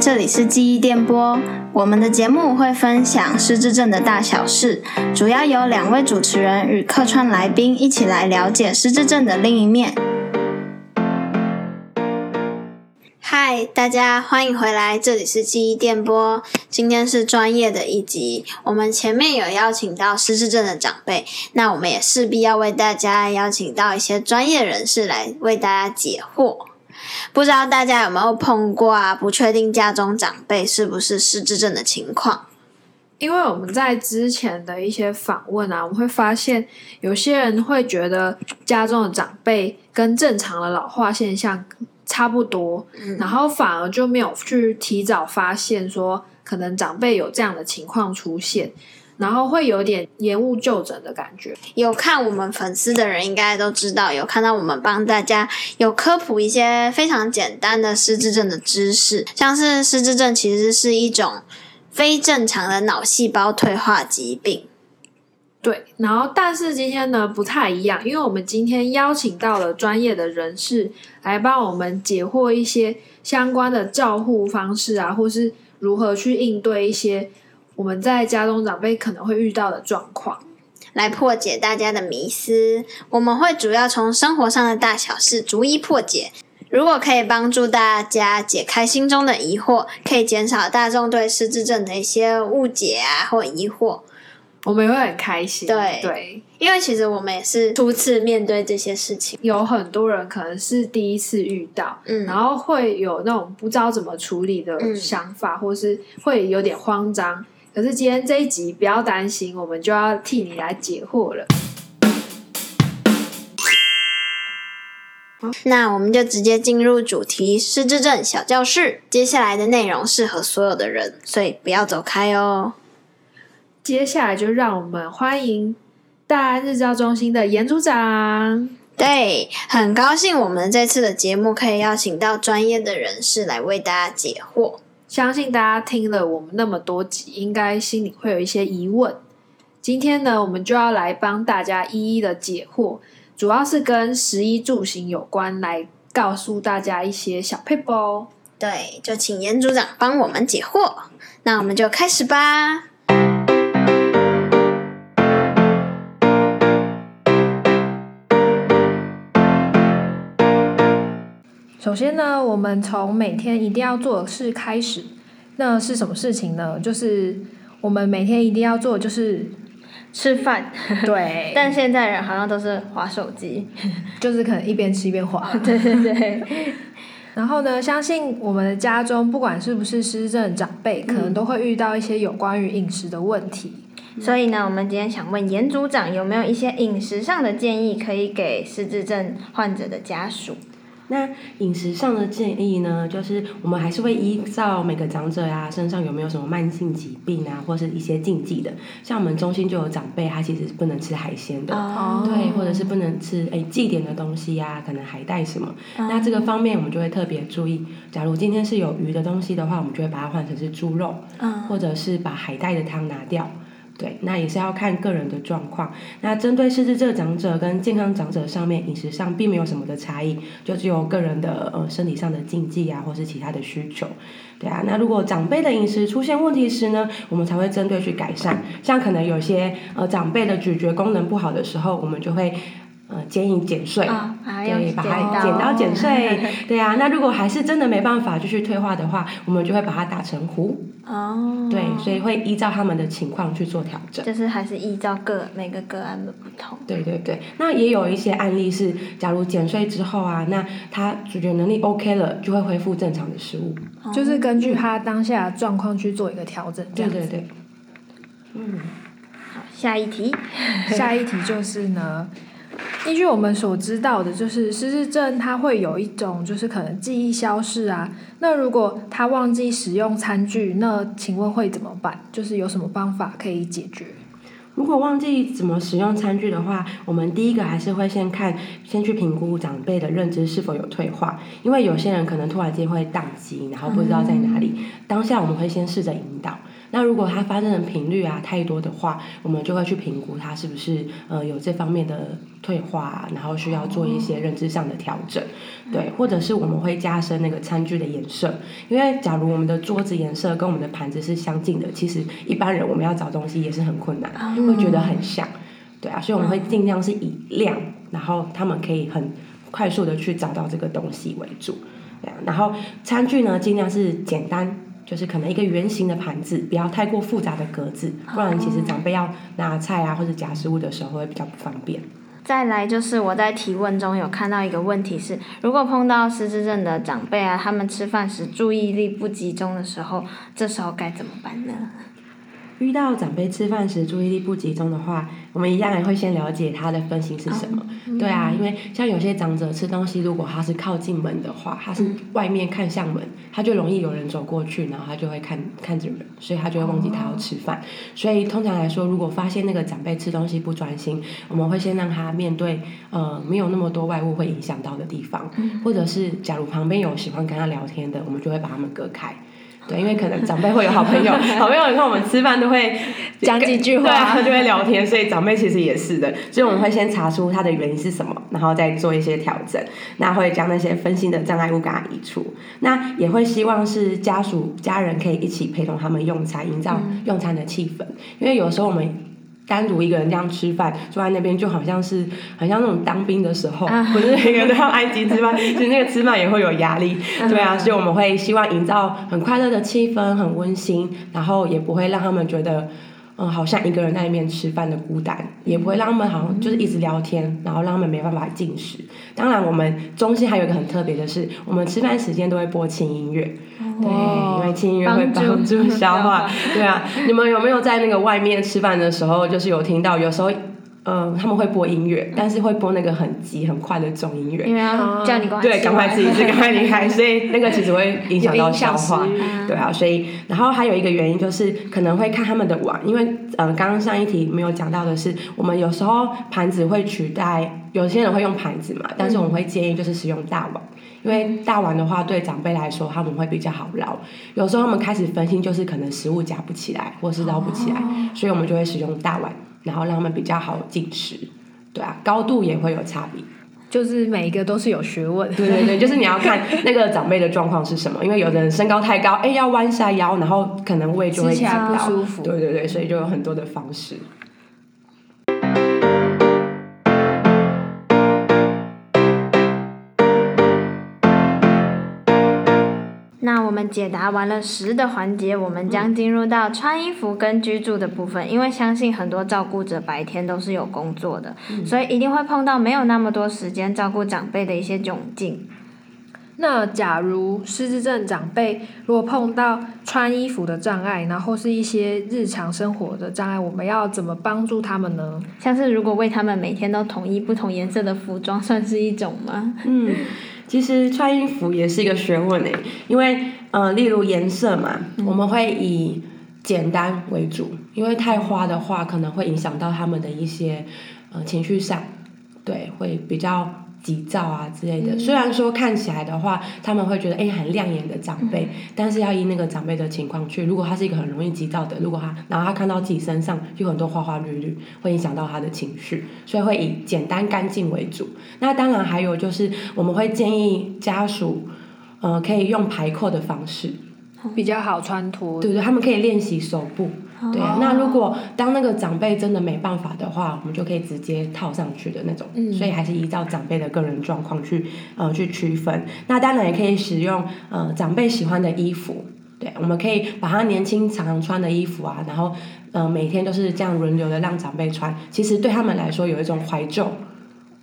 这里是记忆电波。我们的节目会分享失智症的大小事，主要由两位主持人与客串来宾一起来了解失智症的另一面。嗨，大家欢迎回来，这里是记忆电波。今天是专业的一集，我们前面有邀请到失智症的长辈，那我们也势必要为大家邀请到一些专业人士来为大家解惑。不知道大家有没有碰过啊？不确定家中长辈是不是失智症的情况？因为我们在之前的一些访问啊，我们会发现有些人会觉得家中的长辈跟正常的老化现象差不多，然后反而就没有去提早发现说可能长辈有这样的情况出现。然后会有点延误就诊的感觉。有看我们粉丝的人应该都知道，有看到我们帮大家有科普一些非常简单的失智症的知识，像是失智症其实是一种非正常的脑细胞退化疾病。对，然后但是今天呢不太一样，因为我们今天邀请到了专业的人士来帮我们解惑一些相关的照护方式啊，或是如何去应对一些。我们在家中长辈可能会遇到的状况，来破解大家的迷思。我们会主要从生活上的大小事逐一破解。如果可以帮助大家解开心中的疑惑，可以减少大众对失智症的一些误解啊或疑惑，我们也会很开心。对对，因为其实我们也是初次面对这些事情，有很多人可能是第一次遇到，嗯，然后会有那种不知道怎么处理的想法，或是会有点慌张。可是今天这一集不要担心，我们就要替你来解惑了。那我们就直接进入主题——失智症小教室。接下来的内容适合所有的人，所以不要走开哦。接下来就让我们欢迎大安日照中心的严组长。对，很高兴我们这次的节目可以邀请到专业的人士来为大家解惑。相信大家听了我们那么多集，应该心里会有一些疑问。今天呢，我们就要来帮大家一一的解惑，主要是跟十一住行有关，来告诉大家一些小配包。对，就请严组长帮我们解惑。那我们就开始吧。首先呢，我们从每天一定要做的事开始。那是什么事情呢？就是我们每天一定要做，就是吃饭。对。但现在人好像都是划手机，就是可能一边吃一边划。对 对对。然后呢，相信我们的家中，不管是不是失智长辈，可能都会遇到一些有关于饮食的问题。所以呢，我们今天想问严组长，有没有一些饮食上的建议，可以给失智症患者的家属？那饮食上的建议呢，就是我们还是会依照每个长者呀身上有没有什么慢性疾病啊，或是一些禁忌的。像我们中心就有长辈，他其实是不能吃海鲜的，对，或者是不能吃哎祭典的东西呀，可能海带什么。那这个方面我们就会特别注意。假如今天是有鱼的东西的话，我们就会把它换成是猪肉，或者是把海带的汤拿掉。对，那也是要看个人的状况。那针对失智症长者跟健康长者上面，饮食上并没有什么的差异，就只有个人的呃身体上的禁忌啊，或是其他的需求。对啊，那如果长辈的饮食出现问题时呢，我们才会针对去改善。像可能有些呃长辈的咀嚼功能不好的时候，我们就会。呃，建议减税，对，把它减到减 税，对啊。那如果还是真的没办法继续退化的话，我们就会把它打成糊。哦。对，所以会依照他们的情况去做调整。就是还是依照个每个个案的不同。对对对，那也有一些案例是，假如减税之后啊，那他咀嚼能力 OK 了，就会恢复正常的食物。就是根据他当下状况去做一个调整，对对对。嗯。好，下一题。下一题就是呢。依据我们所知道的，就是失智症，它会有一种就是可能记忆消失啊。那如果他忘记使用餐具，那请问会怎么办？就是有什么方法可以解决？如果忘记怎么使用餐具的话，我们第一个还是会先看，先去评估长辈的认知是否有退化，因为有些人可能突然间会宕机，然后不知道在哪里。当下我们会先试着引导。那如果它发生的频率啊太多的话，我们就会去评估它是不是呃有这方面的退。退化，然后需要做一些认知上的调整，对，或者是我们会加深那个餐具的颜色，因为假如我们的桌子颜色跟我们的盘子是相近的，其实一般人我们要找东西也是很困难，会觉得很像，对啊，所以我们会尽量是以亮，然后他们可以很快速的去找到这个东西为主，对啊，然后餐具呢尽量是简单。就是可能一个圆形的盘子，不要太过复杂的格子，不然其实长辈要拿菜啊或者夹食物的时候会比较不方便。再来就是我在提问中有看到一个问题是，如果碰到失智症的长辈啊，他们吃饭时注意力不集中的时候，这时候该怎么办呢？遇到长辈吃饭时注意力不集中的话，我们一样也会先了解他的分心是什么。对啊，因为像有些长者吃东西，如果他是靠近门的话，他是外面看向门，他就容易有人走过去，然后他就会看看着人，所以他就会忘记他要吃饭。所以通常来说，如果发现那个长辈吃东西不专心，我们会先让他面对呃没有那么多外物会影响到的地方，或者是假如旁边有喜欢跟他聊天的，我们就会把他们隔开。对，因为可能长辈会有好朋友，好朋友你看我们吃饭都会讲几句话，对啊，就会聊天，所以长辈其实也是的，所以我们会先查出他的原因是什么，然后再做一些调整，那会将那些分心的障碍物给他移除，那也会希望是家属家人可以一起陪同他们用餐，营造用餐的气氛，因为有时候我们。单独一个人这样吃饭，坐在那边就好像是，很像那种当兵的时候，不是每个人都要安静吃饭，其实那个吃饭也会有压力，对啊，所以我们会希望营造很快乐的气氛，很温馨，然后也不会让他们觉得。嗯，好像一个人在那边吃饭的孤单，也不会让他们好像就是一直聊天，然后让他们没办法进食。当然，我们中心还有一个很特别的是，我们吃饭时间都会播轻音乐，对，因为轻音乐会 帮助消化。对啊，你们有没有在那个外面吃饭的时候，就是有听到有时候？嗯，他们会播音乐，但是会播那个很急很快的重音乐，因为要叫你对，赶快自己吃，赶快离开，所以那个其实会影响到消化，对啊，所以然后还有一个原因就是可能会看他们的碗，因为嗯，刚刚上一题没有讲到的是，我们有时候盘子会取代，有些人会用盘子嘛，但是我们会建议就是使用大碗，因为大碗的话对长辈来说他们会比较好捞，有时候他们开始分心就是可能食物夹不起来或是捞不起来，所以我们就会使用大碗。然后让他们比较好进食，对啊，高度也会有差别，就是每一个都是有学问。对对对，就是你要看那个长辈的状况是什么，因为有的人身高太高，哎，要弯下腰，然后可能胃就会吃不舒服。对对对，所以就有很多的方式。们解答完了十的环节，我们将进入到穿衣服跟居住的部分。因为相信很多照顾者白天都是有工作的，所以一定会碰到没有那么多时间照顾长辈的一些窘境。那假如失智症长辈如果碰到穿衣服的障碍，然后是一些日常生活的障碍，我们要怎么帮助他们呢？像是如果为他们每天都统一不同颜色的服装，算是一种吗？嗯。其实穿衣服也是一个学问诶，因为呃，例如颜色嘛，我们会以简单为主，因为太花的话可能会影响到他们的一些呃情绪上，对，会比较。急躁啊之类的，虽然说看起来的话，他们会觉得哎很亮眼的长辈，但是要依那个长辈的情况去。如果他是一个很容易急躁的，如果他然后他看到自己身上有很多花花绿绿，会影响到他的情绪，所以会以简单干净为主。那当然还有就是我们会建议家属，呃，可以用排扣的方式。比较好穿脱，对对，他们可以练习手部。对，那如果当那个长辈真的没办法的话，我们就可以直接套上去的那种。嗯，所以还是依照长辈的个人状况去呃去区分。那当然也可以使用呃长辈喜欢的衣服，对，我们可以把他年轻常常穿的衣服啊，然后呃每天都是这样轮流的让长辈穿，其实对他们来说有一种怀旧。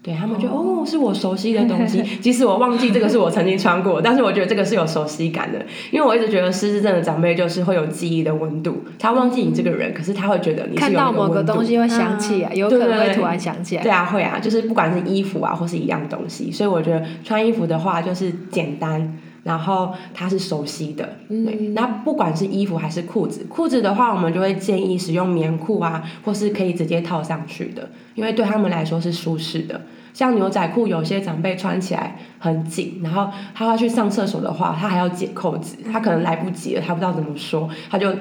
对他们觉得哦，是我熟悉的东西，即使我忘记这个是我曾经穿过，但是我觉得这个是有熟悉感的，因为我一直觉得失智症的长辈就是会有记忆的温度，他忘记你这个人，可是他会觉得你看到某个东西会想起啊，有可能会突然想起来。对啊，会啊，就是不管是衣服啊，或是一样东西，所以我觉得穿衣服的话就是简单，然后它是熟悉的。对，那不管是衣服还是裤子，裤子的话我们就会建议使用棉裤啊，或是可以直接套上去的，因为对他们来说是舒适的。像牛仔裤，有些长辈穿起来很紧，然后他要去上厕所的话，他还要解扣子，他可能来不及了，他不知道怎么说，他就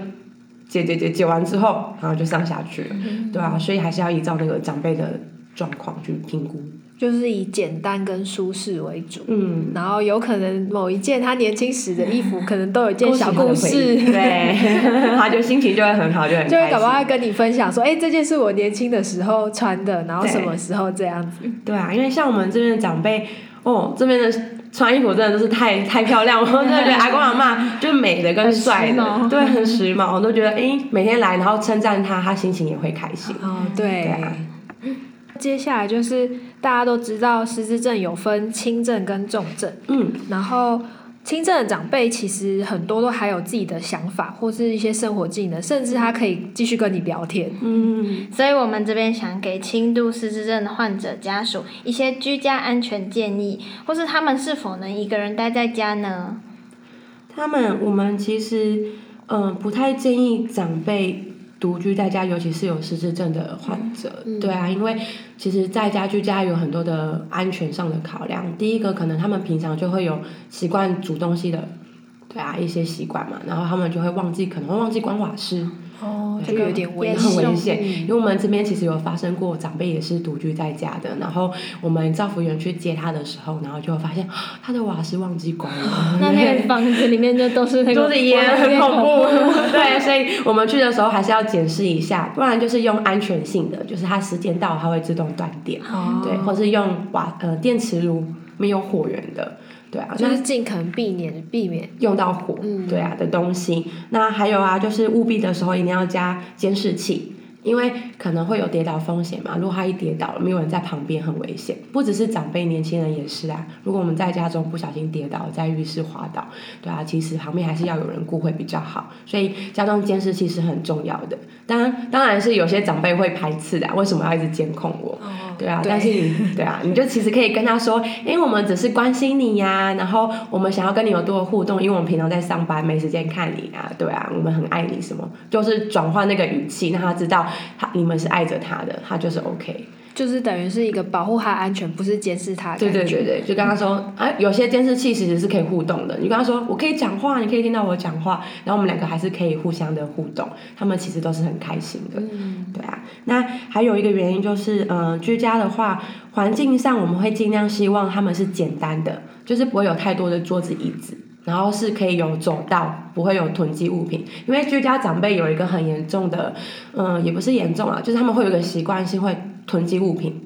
解解解解完之后，然后就上下去了，对啊，所以还是要依照那个长辈的状况去评估。就是以简单跟舒适为主，嗯，然后有可能某一件他年轻时的衣服，可能都有一件小故事，对，他就心情就会很好，就很就会搞不好跟你分享说，哎，这件是我年轻的时候穿的，然后什么时候这样子。对啊，因为像我们这边的长辈，哦，这边的穿衣服真的都是太太漂亮，我真的觉得阿公阿妈就美的跟帅的，对，很时髦，我都觉得哎，每天来然后称赞他，他心情也会开心。哦，对。接下来就是大家都知道失智症有分轻症跟重症，嗯，然后轻症的长辈其实很多都还有自己的想法或是一些生活技能，甚至他可以继续跟你聊天，嗯，所以我们这边想给轻度失智症的患者家属一些居家安全建议，或是他们是否能一个人待在家呢？他们我们其实嗯不太建议长辈。独居在家，尤其是有失智症的患者，对啊，因为其实在家居家有很多的安全上的考量。第一个，可能他们平常就会有习惯煮东西的，对啊，一些习惯嘛，然后他们就会忘记，可能会忘记关瓦斯。哦，这个有点危很危险，因为我们这边其实有发生过长辈也是独居在家的，然后我们造福员去接他的时候，然后就发现他的瓦斯忘记关了，那那个房子里面就都是那个都是烟，很恐怖。对，所以我们去的时候还是要检视一下，不然就是用安全性的，就是它时间到它会自动断电，对，或是用瓦呃电磁炉没有火源的。对啊，就是尽可能避免避免用到火，对啊的东西。那还有啊，就是务必的时候一定要加监视器。因为可能会有跌倒风险嘛，如果他一跌倒了，没有人在旁边，很危险。不只是长辈，年轻人也是啊。如果我们在家中不小心跌倒，在浴室滑倒，对啊，其实旁边还是要有人顾会比较好。所以家中监视器是很重要的。当然，当然是有些长辈会排斥的，为什么要一直监控我？对啊，但是你对啊，你就其实可以跟他说，因为我们只是关心你呀，然后我们想要跟你有多互动，因为我们平常在上班，没时间看你啊，对啊，我们很爱你，什么就是转换那个语气，让他知道。他你们是爱着他的，他就是 OK，就是等于是一个保护他安全，不是监视他。对对对对，就跟他说，哎，有些监视器其实是可以互动的。你跟他说，我可以讲话，你可以听到我讲话，然后我们两个还是可以互相的互动。他们其实都是很开心的，嗯对啊。那还有一个原因就是，嗯，居家的话，环境上我们会尽量希望他们是简单的，就是不会有太多的桌子椅子。然后是可以有走道，不会有囤积物品，因为居家长辈有一个很严重的，嗯，也不是严重啊，就是他们会有个习惯性会囤积物品，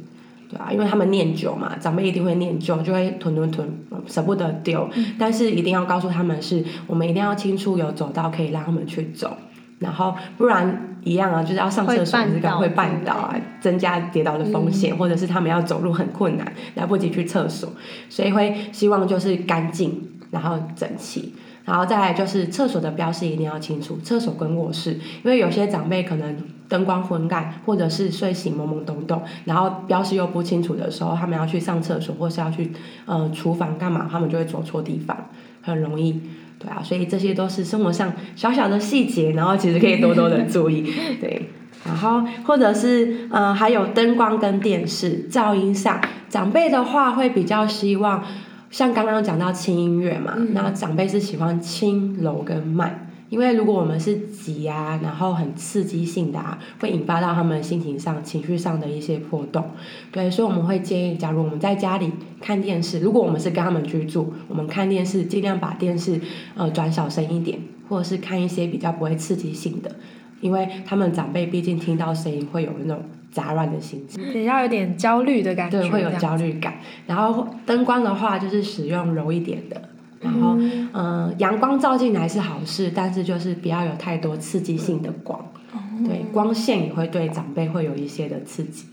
对啊，因为他们念旧嘛，长辈一定会念旧，就会囤囤囤，舍不得丢，但是一定要告诉他们是，我们一定要清楚有走道可以让他们去走，然后不然一样啊，就是要上厕所这个会绊倒啊，增加跌倒的风险，或者是他们要走路很困难，来不及去厕所，所以会希望就是干净。然后整齐，然后再来就是厕所的标示一定要清楚，厕所跟卧室，因为有些长辈可能灯光昏暗，或者是睡醒懵懵懂懂，然后标示又不清楚的时候，他们要去上厕所或是要去呃厨房干嘛，他们就会走错地方，很容易，对啊，所以这些都是生活上小小的细节，然后其实可以多多的注意，对，然后或者是呃还有灯光跟电视噪音上，长辈的话会比较希望。像刚刚讲到轻音乐嘛，那长辈是喜欢轻柔跟慢，因为如果我们是急啊，然后很刺激性的啊，会引发到他们心情上、情绪上的一些波动。对，所以我们会建议，假如我们在家里看电视，如果我们是跟他们居住，我们看电视尽量把电视呃转小声一点，或者是看一些比较不会刺激性的，因为他们长辈毕竟听到声音会有那种。杂乱的心情，比较有点焦虑的感觉，对，会有焦虑感。然后灯光的话，就是使用柔一点的。然后，嗯，阳光照进来是好事，但是就是不要有太多刺激性的光。对，光线也会对长辈会有一些的刺激。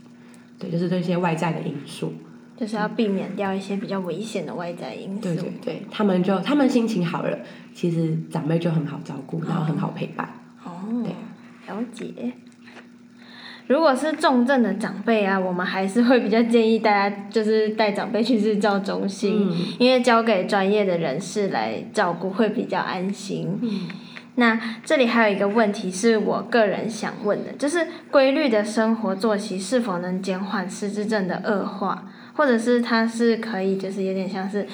对，就是这些外在的因素，就是要避免掉一些比较危险的外在因素。对对对，他们就他们心情好了，其实长辈就很好照顾，然后很好陪伴。哦，对，了解。如果是重症的长辈啊，我们还是会比较建议大家就是带长辈去日照中心，因为交给专业的人士来照顾会比较安心。那这里还有一个问题是我个人想问的，就是规律的生活作息是否能减缓失智症的恶化，或者是它是可以就是有点像是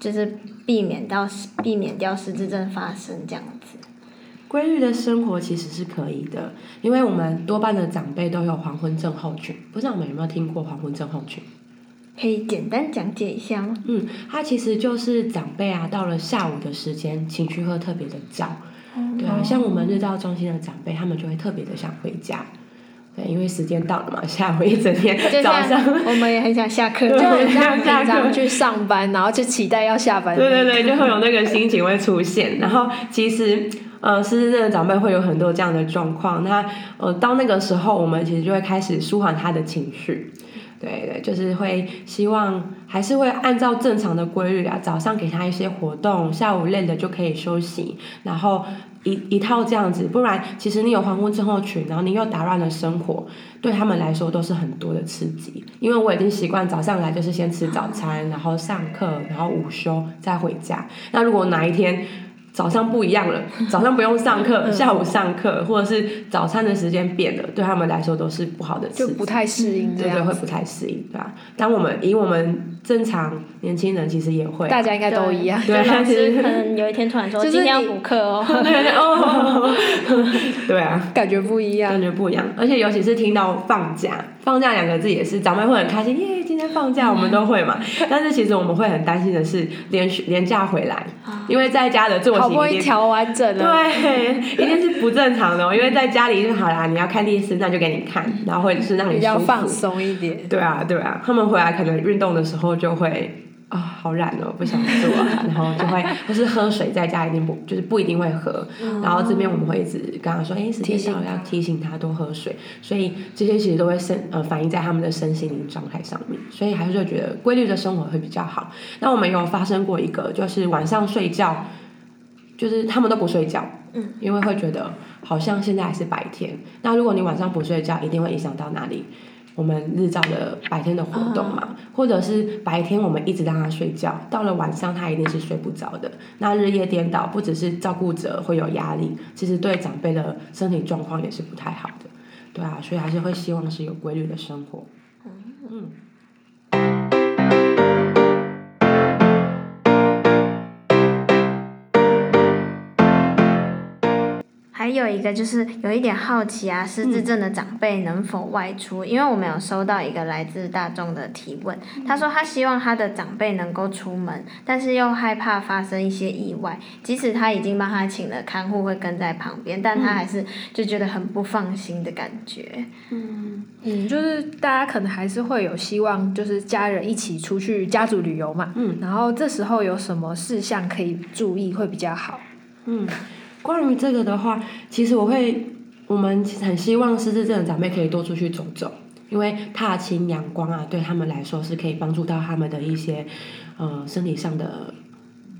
就是避免到避免掉失智症发生这样子。规律的生活其实是可以的，因为我们多半的长辈都有黄昏症候群，不知道你们有没有听过黄昏症候群？可以简单讲解一下吗？嗯，它其实就是长辈啊，到了下午的时间，情绪会特别的躁。对啊，像我们日照中心的长辈，他们就会特别的想回家。对，因为时间到了嘛，下午一整天，早上我们也很想下课，就很像平常去上班，然后就期待要下班。对对对，就会有那个心情会出现。然后其实，呃，失智症的长辈会有很多这样的状况。那呃，到那个时候，我们其实就会开始舒缓他的情绪。对对，就是会希望还是会按照正常的规律啊，早上给他一些活动，下午累了就可以休息，然后一一套这样子。不然，其实你有黄昏症候群，然后你又打乱了生活，对他们来说都是很多的刺激。因为我已经习惯早上来就是先吃早餐，然后上课，然后午休再回家。那如果哪一天，早上不一样了，早上不用上课，下午上课，或者是早餐的时间变了，对他们来说都是不好的，就不太适应，对对，会不太适应，对吧？当我们以我们正常年轻人，其实也会，大家应该都一样，对，老师 可能有一天突然说今天要补课哦，对哦，对啊，感觉不一样，感觉不一样，而且尤其是听到放假，放假两个字也是长辈会很开心，耶，今天放假，我们都会嘛。但是其实我们会很担心的是连续连假回来，因为在家的作息。好不容易调完整了，对，一定是不正常的。因为在家里就好啦，你要看电视，那就给你看，然后或者是让你比较放松一点。对啊，对啊，他们回来可能运动的时候就会啊，好懒哦，不想做，然后就会或是喝水，在家一定不就是不一定会喝。然后这边我们会一直跟他说，哎，时间到了，要提醒他多喝水。所以这些其实都会身呃反映在他们的身心灵状态上面。所以还是觉得规律的生活会比较好。那我们有发生过一个，就是晚上睡觉。就是他们都不睡觉，嗯，因为会觉得好像现在还是白天。那如果你晚上不睡觉，一定会影响到哪里？我们日照的白天的活动嘛，或者是白天我们一直让他睡觉，到了晚上他一定是睡不着的。那日夜颠倒，不只是照顾者会有压力，其实对长辈的身体状况也是不太好的，对啊，所以还是会希望是有规律的生活，嗯。还有一个就是有一点好奇啊，失智症的长辈能否外出？因为我们有收到一个来自大众的提问，他说他希望他的长辈能够出门，但是又害怕发生一些意外，即使他已经帮他请了看护会跟在旁边，但他还是就觉得很不放心的感觉。嗯嗯，就是大家可能还是会有希望，就是家人一起出去家族旅游嘛。嗯，然后这时候有什么事项可以注意会比较好？嗯。关于这个的话，其实我会，我们很希望失智症的长辈可以多出去走走，因为踏青阳光啊，对他们来说是可以帮助到他们的一些，呃，身体上的。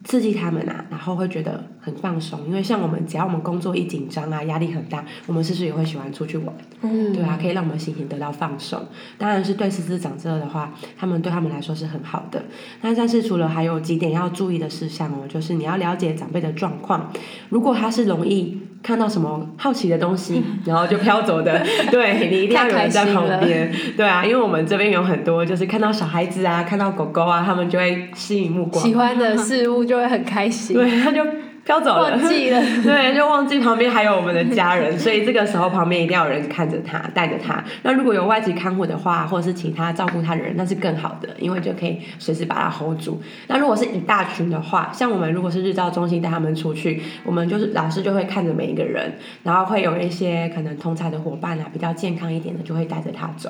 刺激他们啊，然后会觉得很放松，因为像我们只要我们工作一紧张啊，压力很大，我们是不是也会喜欢出去玩？嗯，对啊，可以让我们心情得到放松。当然是对狮子长者的话，他们对他们来说是很好的。那但是除了还有几点要注意的事项哦，就是你要了解长辈的状况，如果他是容易。看到什么好奇的东西，然后就飘走的，对你一定要有人在旁边，对啊，因为我们这边有很多，就是看到小孩子啊，看到狗狗啊，他们就会吸引目光，喜欢的事物就会很开心，对，他就。飘走了，忘记了，对，就忘记旁边还有我们的家人，所以这个时候旁边一定要有人看着他，带着他。那如果有外籍看护的话，或者是其他照顾他的人，那是更好的，因为就可以随时把他 hold 住。那如果是一大群的话，像我们如果是日照中心带他们出去，我们就是老师就会看着每一个人，然后会有一些可能同才的伙伴啊，比较健康一点的就会带着他走，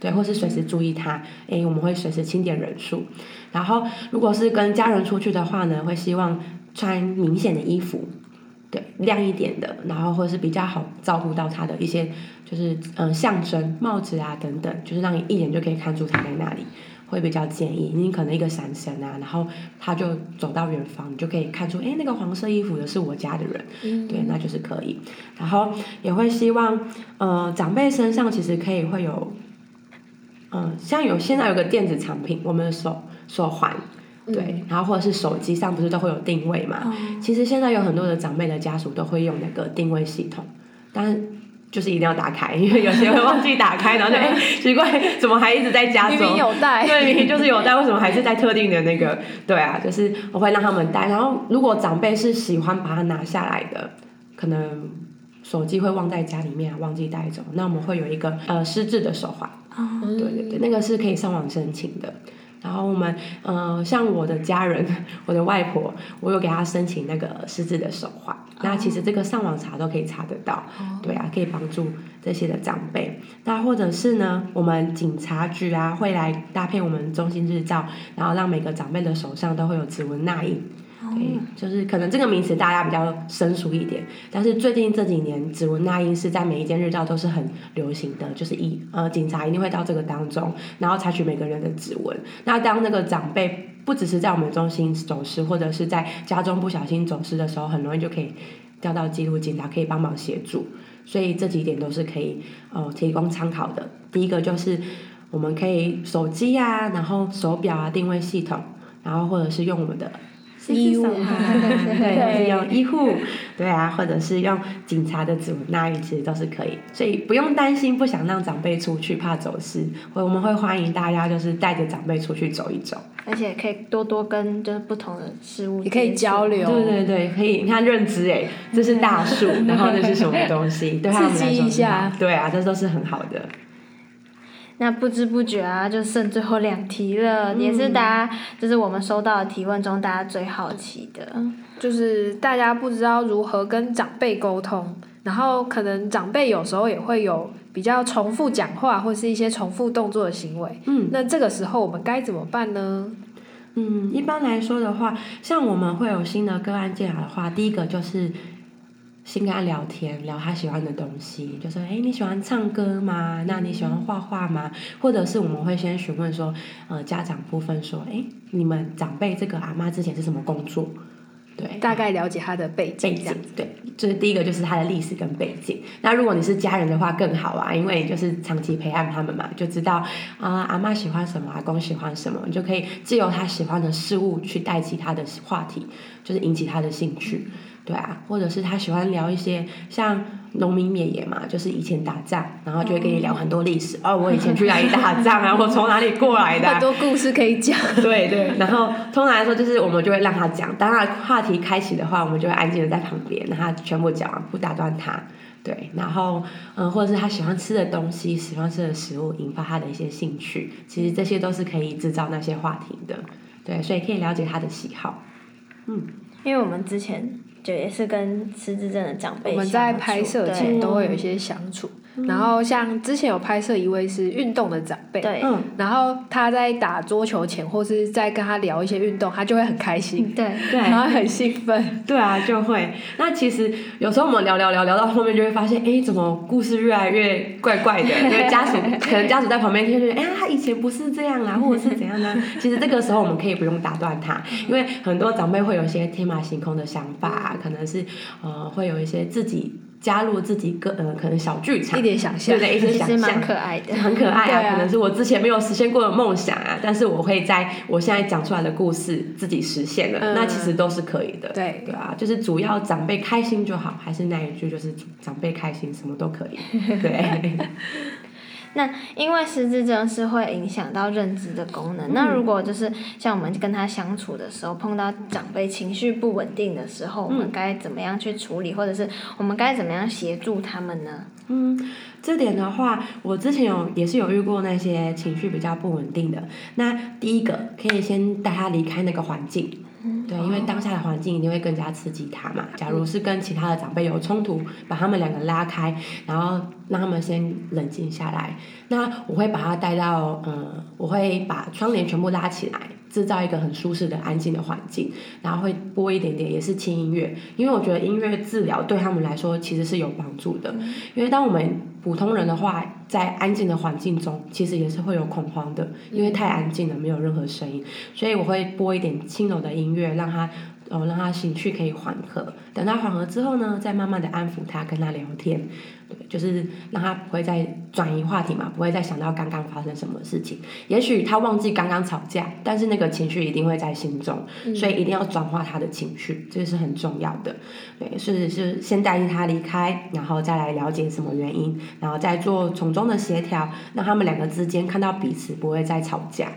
对，或是随时注意他，哎，我们会随时清点人数。然后如果是跟家人出去的话呢，会希望。穿明显的衣服，对，亮一点的，然后或者是比较好照顾到他的一些，就是嗯象征帽子啊等等，就是让你一眼就可以看出他在那里，会比较建议你可能一个闪神啊，然后他就走到远方，你就可以看出，哎，那个黄色衣服的是我家的人，对，那就是可以。然后也会希望，呃，长辈身上其实可以会有，嗯，像有现在有个电子产品，我们的手手环。对，然后或者是手机上不是都会有定位嘛？其实现在有很多的长辈的家属都会用那个定位系统，但就是一定要打开，因为有些会忘记打开，然后就哎奇怪，怎么还一直在家中？明明有带，对，明明就是有带，为什么还是在特定的那个？对啊，就是我会让他们带。然后如果长辈是喜欢把它拿下来的。可能手机会忘在家里面，忘记带走，那我们会有一个呃失智的手环，哦，对对对，那个是可以上网申请的。然后我们，呃，像我的家人，我的外婆，我有给她申请那个失智的手环。那其实这个上网查都可以查得到，对啊，可以帮助这些的长辈。那或者是呢，我们警察局啊会来搭配我们中心日照，然后让每个长辈的手上都会有指纹捺印。对，就是可能这个名词大家比较生疏一点，但是最近这几年指纹捺印是在每一间日照都是很流行的，就是一呃警察一定会到这个当中，然后采取每个人的指纹。那当那个长辈不只是在我们中心走失，或者是在家中不小心走失的时候，很容易就可以调到记录，警察可以帮忙协助。所以这几点都是可以呃提供参考的。第一个就是我们可以手机啊，然后手表啊定位系统，然后或者是用我们的。医护 对，是用医护，对啊，或者是用警察的指纹捺印，其实都是可以，所以不用担心，不想让长辈出去怕走失，我我们会欢迎大家就是带着长辈出去走一走，而且可以多多跟就是不同的事物也可以交流，对对对，可以你看认知哎，这是大树，然后这是什么东西，对他们来说，对啊，这都是很好的。那不知不觉啊，就剩最后两题了，也是大家就是我们收到的提问中大家最好奇的，就是大家不知道如何跟长辈沟通，然后可能长辈有时候也会有比较重复讲话或是一些重复动作的行为，嗯，那这个时候我们该怎么办呢？嗯，一般来说的话，像我们会有新的个案进来的话，第一个就是。先跟他聊天，聊他喜欢的东西，就说：“哎，你喜欢唱歌吗？那你喜欢画画吗？或者是我们会先询问说，呃，家长部分说：，哎，你们长辈这个阿妈之前是什么工作？对，大概了解他的背景。背景对，就是第一个就是他的历史跟背景。那如果你是家人的话更好啊，因为就是长期陪伴他们嘛，就知道啊，阿妈喜欢什么，阿公喜欢什么，你就可以借由他喜欢的事物去带起他的话题，就是引起他的兴趣。”对啊，或者是他喜欢聊一些像农民灭野嘛，就是以前打仗，然后就会跟你聊很多历史。哦，我以前去哪里打仗啊？我从哪里过来的？很多故事可以讲。对对，然后通常来说，就是我们就会让他讲。当他话题开启的话，我们就会安静的在旁边，让他全部讲完，不打断他。对，然后嗯，或者是他喜欢吃的东西，喜欢吃的食物，引发他的一些兴趣。其实这些都是可以制造那些话题的。对，所以可以了解他的喜好。嗯，因为我们之前。就也是跟失智症的长辈，我们在拍摄前都会有一些相处。然后像之前有拍摄一位是运动的长辈，对，然后他在打桌球前或是在跟他聊一些运动，他就会很开心，对，对，然后很兴奋，对啊，就会。那其实有时候我们聊聊聊聊到后面就会发现，哎，怎么故事越来越怪怪的？因为家属可能家属在旁边听，就觉得，哎呀，他以前不是这样啊，或者是怎样呢？其实这个时候我们可以不用打断他，因为很多长辈会有一些天马行空的想法，可能是呃会有一些自己。加入自己个呃可能小剧场，一点想象，对的，一些想象，蛮可爱的，很可爱啊。可能是我之前没有实现过的梦想啊，但是我会在我现在讲出来的故事自己实现了，那其实都是可以的。对对啊，就是主要长辈开心就好，还是那一句，就是长辈开心，什么都可以。对。那因为失智症是会影响到认知的功能。那如果就是像我们跟他相处的时候，碰到长辈情绪不稳定的时候，我们该怎么样去处理，或者是我们该怎么样协助他们呢？嗯，这点的话，我之前有也是有遇过那些情绪比较不稳定的。那第一个可以先带他离开那个环境。对，因为当下的环境一定会更加刺激他嘛。假如是跟其他的长辈有冲突，把他们两个拉开，然后让他们先冷静下来。那我会把他带到，嗯，我会把窗帘全部拉起来，制造一个很舒适的、安静的环境，然后会播一点点也是轻音乐，因为我觉得音乐治疗对他们来说其实是有帮助的。因为当我们普通人的话，在安静的环境中，其实也是会有恐慌的，因为太安静了，没有任何声音，所以我会播一点轻柔的音乐，让他。哦，让他情绪可以缓和，等他缓和之后呢，再慢慢的安抚他，跟他聊天，对，就是让他不会再转移话题嘛，不会再想到刚刚发生什么事情。也许他忘记刚刚吵架，但是那个情绪一定会在心中，所以一定要转化他的情绪，这是很重要的。对，是是先带他离开，然后再来了解什么原因，然后再做从中的协调，让他们两个之间看到彼此不会再吵架。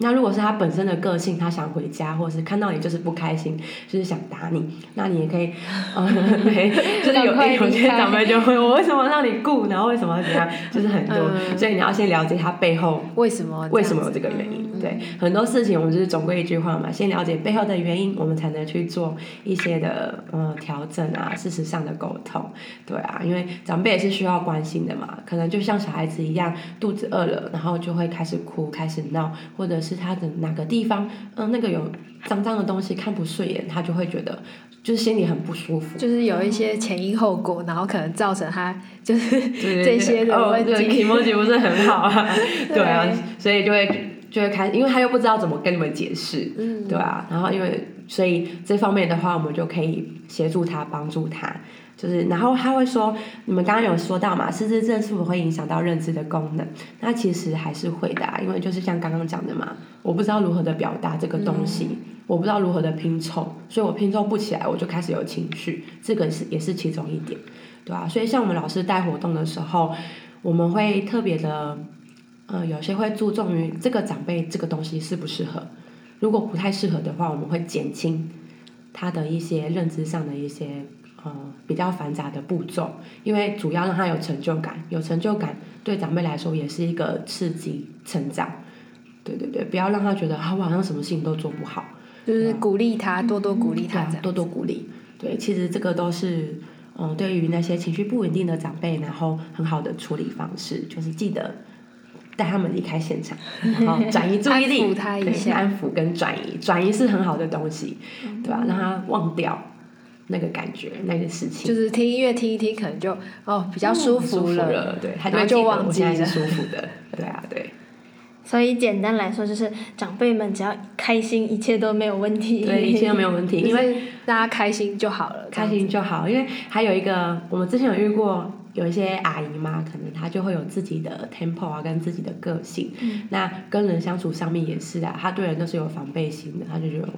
对，那如果是他本身的个性，他想回家，或者是看到你就是不开心，就是想打你，那你也可以，呃，对，就是有有些长辈就会，我为什么让你顾，然后为什么要怎样，就是很多，嗯。所以你要先了解他背后为什么为什么有这个原因？对，很多事情我们就是总归一句话嘛，先了解背后的原因，我们才能去做一些的呃调整啊，事实上的沟通。对啊，因为长辈也是需要关心的嘛，可能就像小孩子一样，肚子饿了，然后就会开始哭、开始闹，或者是他的哪个地方，嗯、那个有脏脏的东西看不顺眼，他就会觉得就是心里很不舒服。就是有一些前因后果，然后可能造成他就是这些的问哦、对题。，emoji 不是很好啊，对啊，所以就会就会开，因为他又不知道怎么跟你们解释，嗯对啊，然后因为所以这方面的话，我们就可以协助他，帮助他。就是，然后他会说，你们刚刚有说到嘛，失智症是否会影响到认知的功能？那其实还是会的、啊，因为就是像刚刚讲的嘛，我不知道如何的表达这个东西，我不知道如何的拼凑，所以我拼凑不起来，我就开始有情绪，这个是也是其中一点，对啊，所以像我们老师带活动的时候，我们会特别的，呃，有些会注重于这个长辈这个东西适不适合，如果不太适合的话，我们会减轻他的一些认知上的一些呃比较繁杂的步骤，因为主要让他有成就感，有成就感对长辈来说也是一个刺激成长。对对对，不要让他觉得啊，我好像什么事情都做不好，就是鼓励他，多多鼓励他多多鼓励。对，其实这个都是嗯，对于那些情绪不稳定的长辈，然后很好的处理方式，就是记得带他们离开现场，然后转移注意力，安抚他一对下安抚跟转移，转移是很好的东西，对吧、让他忘掉那个感觉，那个事情。就是听音乐听一听，可能就哦比较舒服舒了。了，对，他就忘记了舒服 的，对啊，对，所以简单来说，就是长辈们只要开心，一切都没有问题。对，一切都没有问题，因为就是让他开心就好了，开心就好。因为还有一个，我们之前有遇过有一些阿姨嘛，可能她就会有自己的 tempo 啊，跟自己的个性。那跟人相处上面也是啊，她对人都是有防备心的，她就觉得。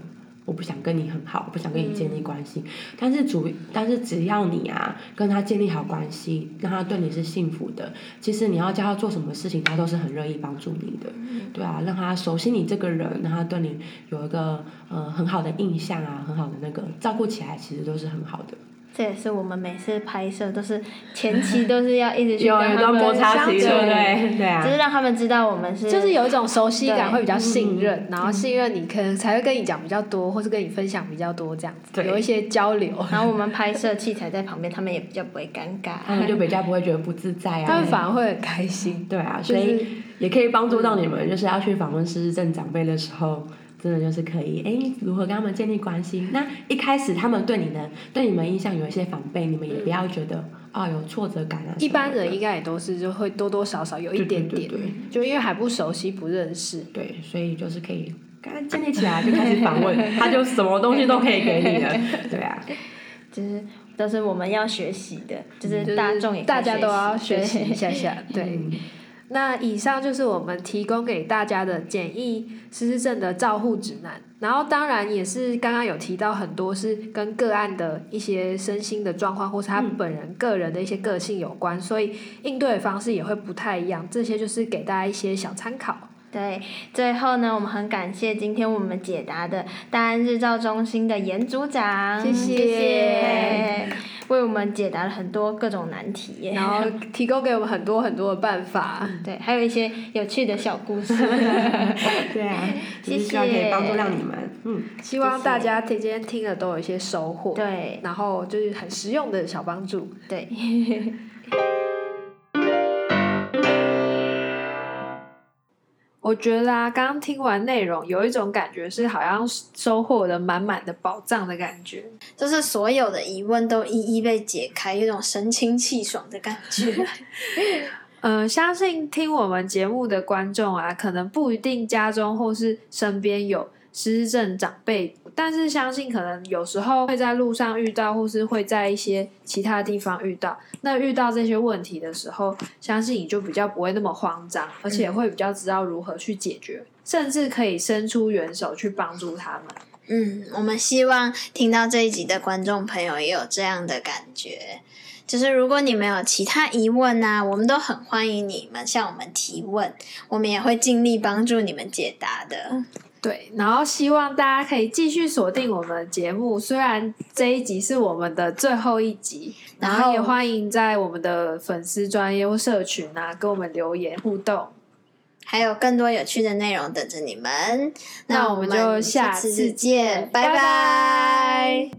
我不想跟你很好，我不想跟你建立关系，但是主，但是只要你啊跟他建立好关系，让他对你是幸福的，其实你要叫他做什么事情，他都是很乐意帮助你的，对啊，让他熟悉你这个人，让他对你有一个呃很好的印象啊，很好的那个照顾起来，其实都是很好的。这也是我们每次拍摄都是前期都是要一直去有有段跟他们摩擦期，相处对不对？对啊就，是让他们知道我们是就是有一种熟悉感，对会比较信任，然后信任你，可能才会跟你讲比较多，或是跟你分享比较多这样子，有一些交流。然后我们拍摄器材在旁边，他们也比较不会尴尬。他们就比较不会觉得不自在啊。他们反而会很开心。对啊，所以也可以帮助到你们，就是要去访问失智症长辈的时候，真的就是可以，哎，如何跟他们建立关系？那一开始他们对你的对你们印象有一些防备，你们也不要觉得啊、有挫折感啊。一般人应该也都是就会多多少少有一点点对对对对，就因为还不熟悉、不认识。对，所以就是可以刚刚建立起来就开始访问，他就什么东西都可以给你了，对啊，就是都是我们要学习的，就就是是大众大家都要学习一下下。对，嗯那以上就是我们提供给大家的简易失智症的照护指南。然后当然也是刚刚有提到很多是跟个案的一些身心的状况，或是他本人个人的一些个性有关，所以应对的方式也会不太一样。这些就是给大家一些小参考。对，最后呢，我们很感谢今天我们解答的大安日照中心的严组长，谢谢谢谢为我们解答了很多各种难题，然后 提供给我们很多很多的办法。对，还有一些有趣的小故事。对啊，就谢希望可以谢帮助到你们，嗯，希望大家今天听了都有一些收获，对然后就是很实用的小帮助。对，我觉得啊，刚刚听完内容，有一种感觉是好像收获了满满的宝藏的感觉。就是所有的疑问都一一被解开，有一种神清气爽的感觉。呃，相信听我们节目的观众啊，可能不一定家中或是身边有失智症长辈，但是相信可能有时候会在路上遇到，或是会在一些其他地方遇到。那遇到这些问题的时候，相信你就比较不会那么慌张，而且会比较知道如何去解决，甚至可以伸出援手去帮助他们。嗯，我们希望听到这一集的观众朋友也有这样的感觉，就是如果你们有其他疑问呢、我们都很欢迎你们向我们提问，我们也会尽力帮助你们解答的。对，然后希望大家可以继续锁定我们的节目，虽然这一集是我们的最后一集，然然后后也欢迎在我们的粉丝专业或社群啊跟我们留言互动。还有更多有趣的内容等着你们。那我们就下次次见，拜拜拜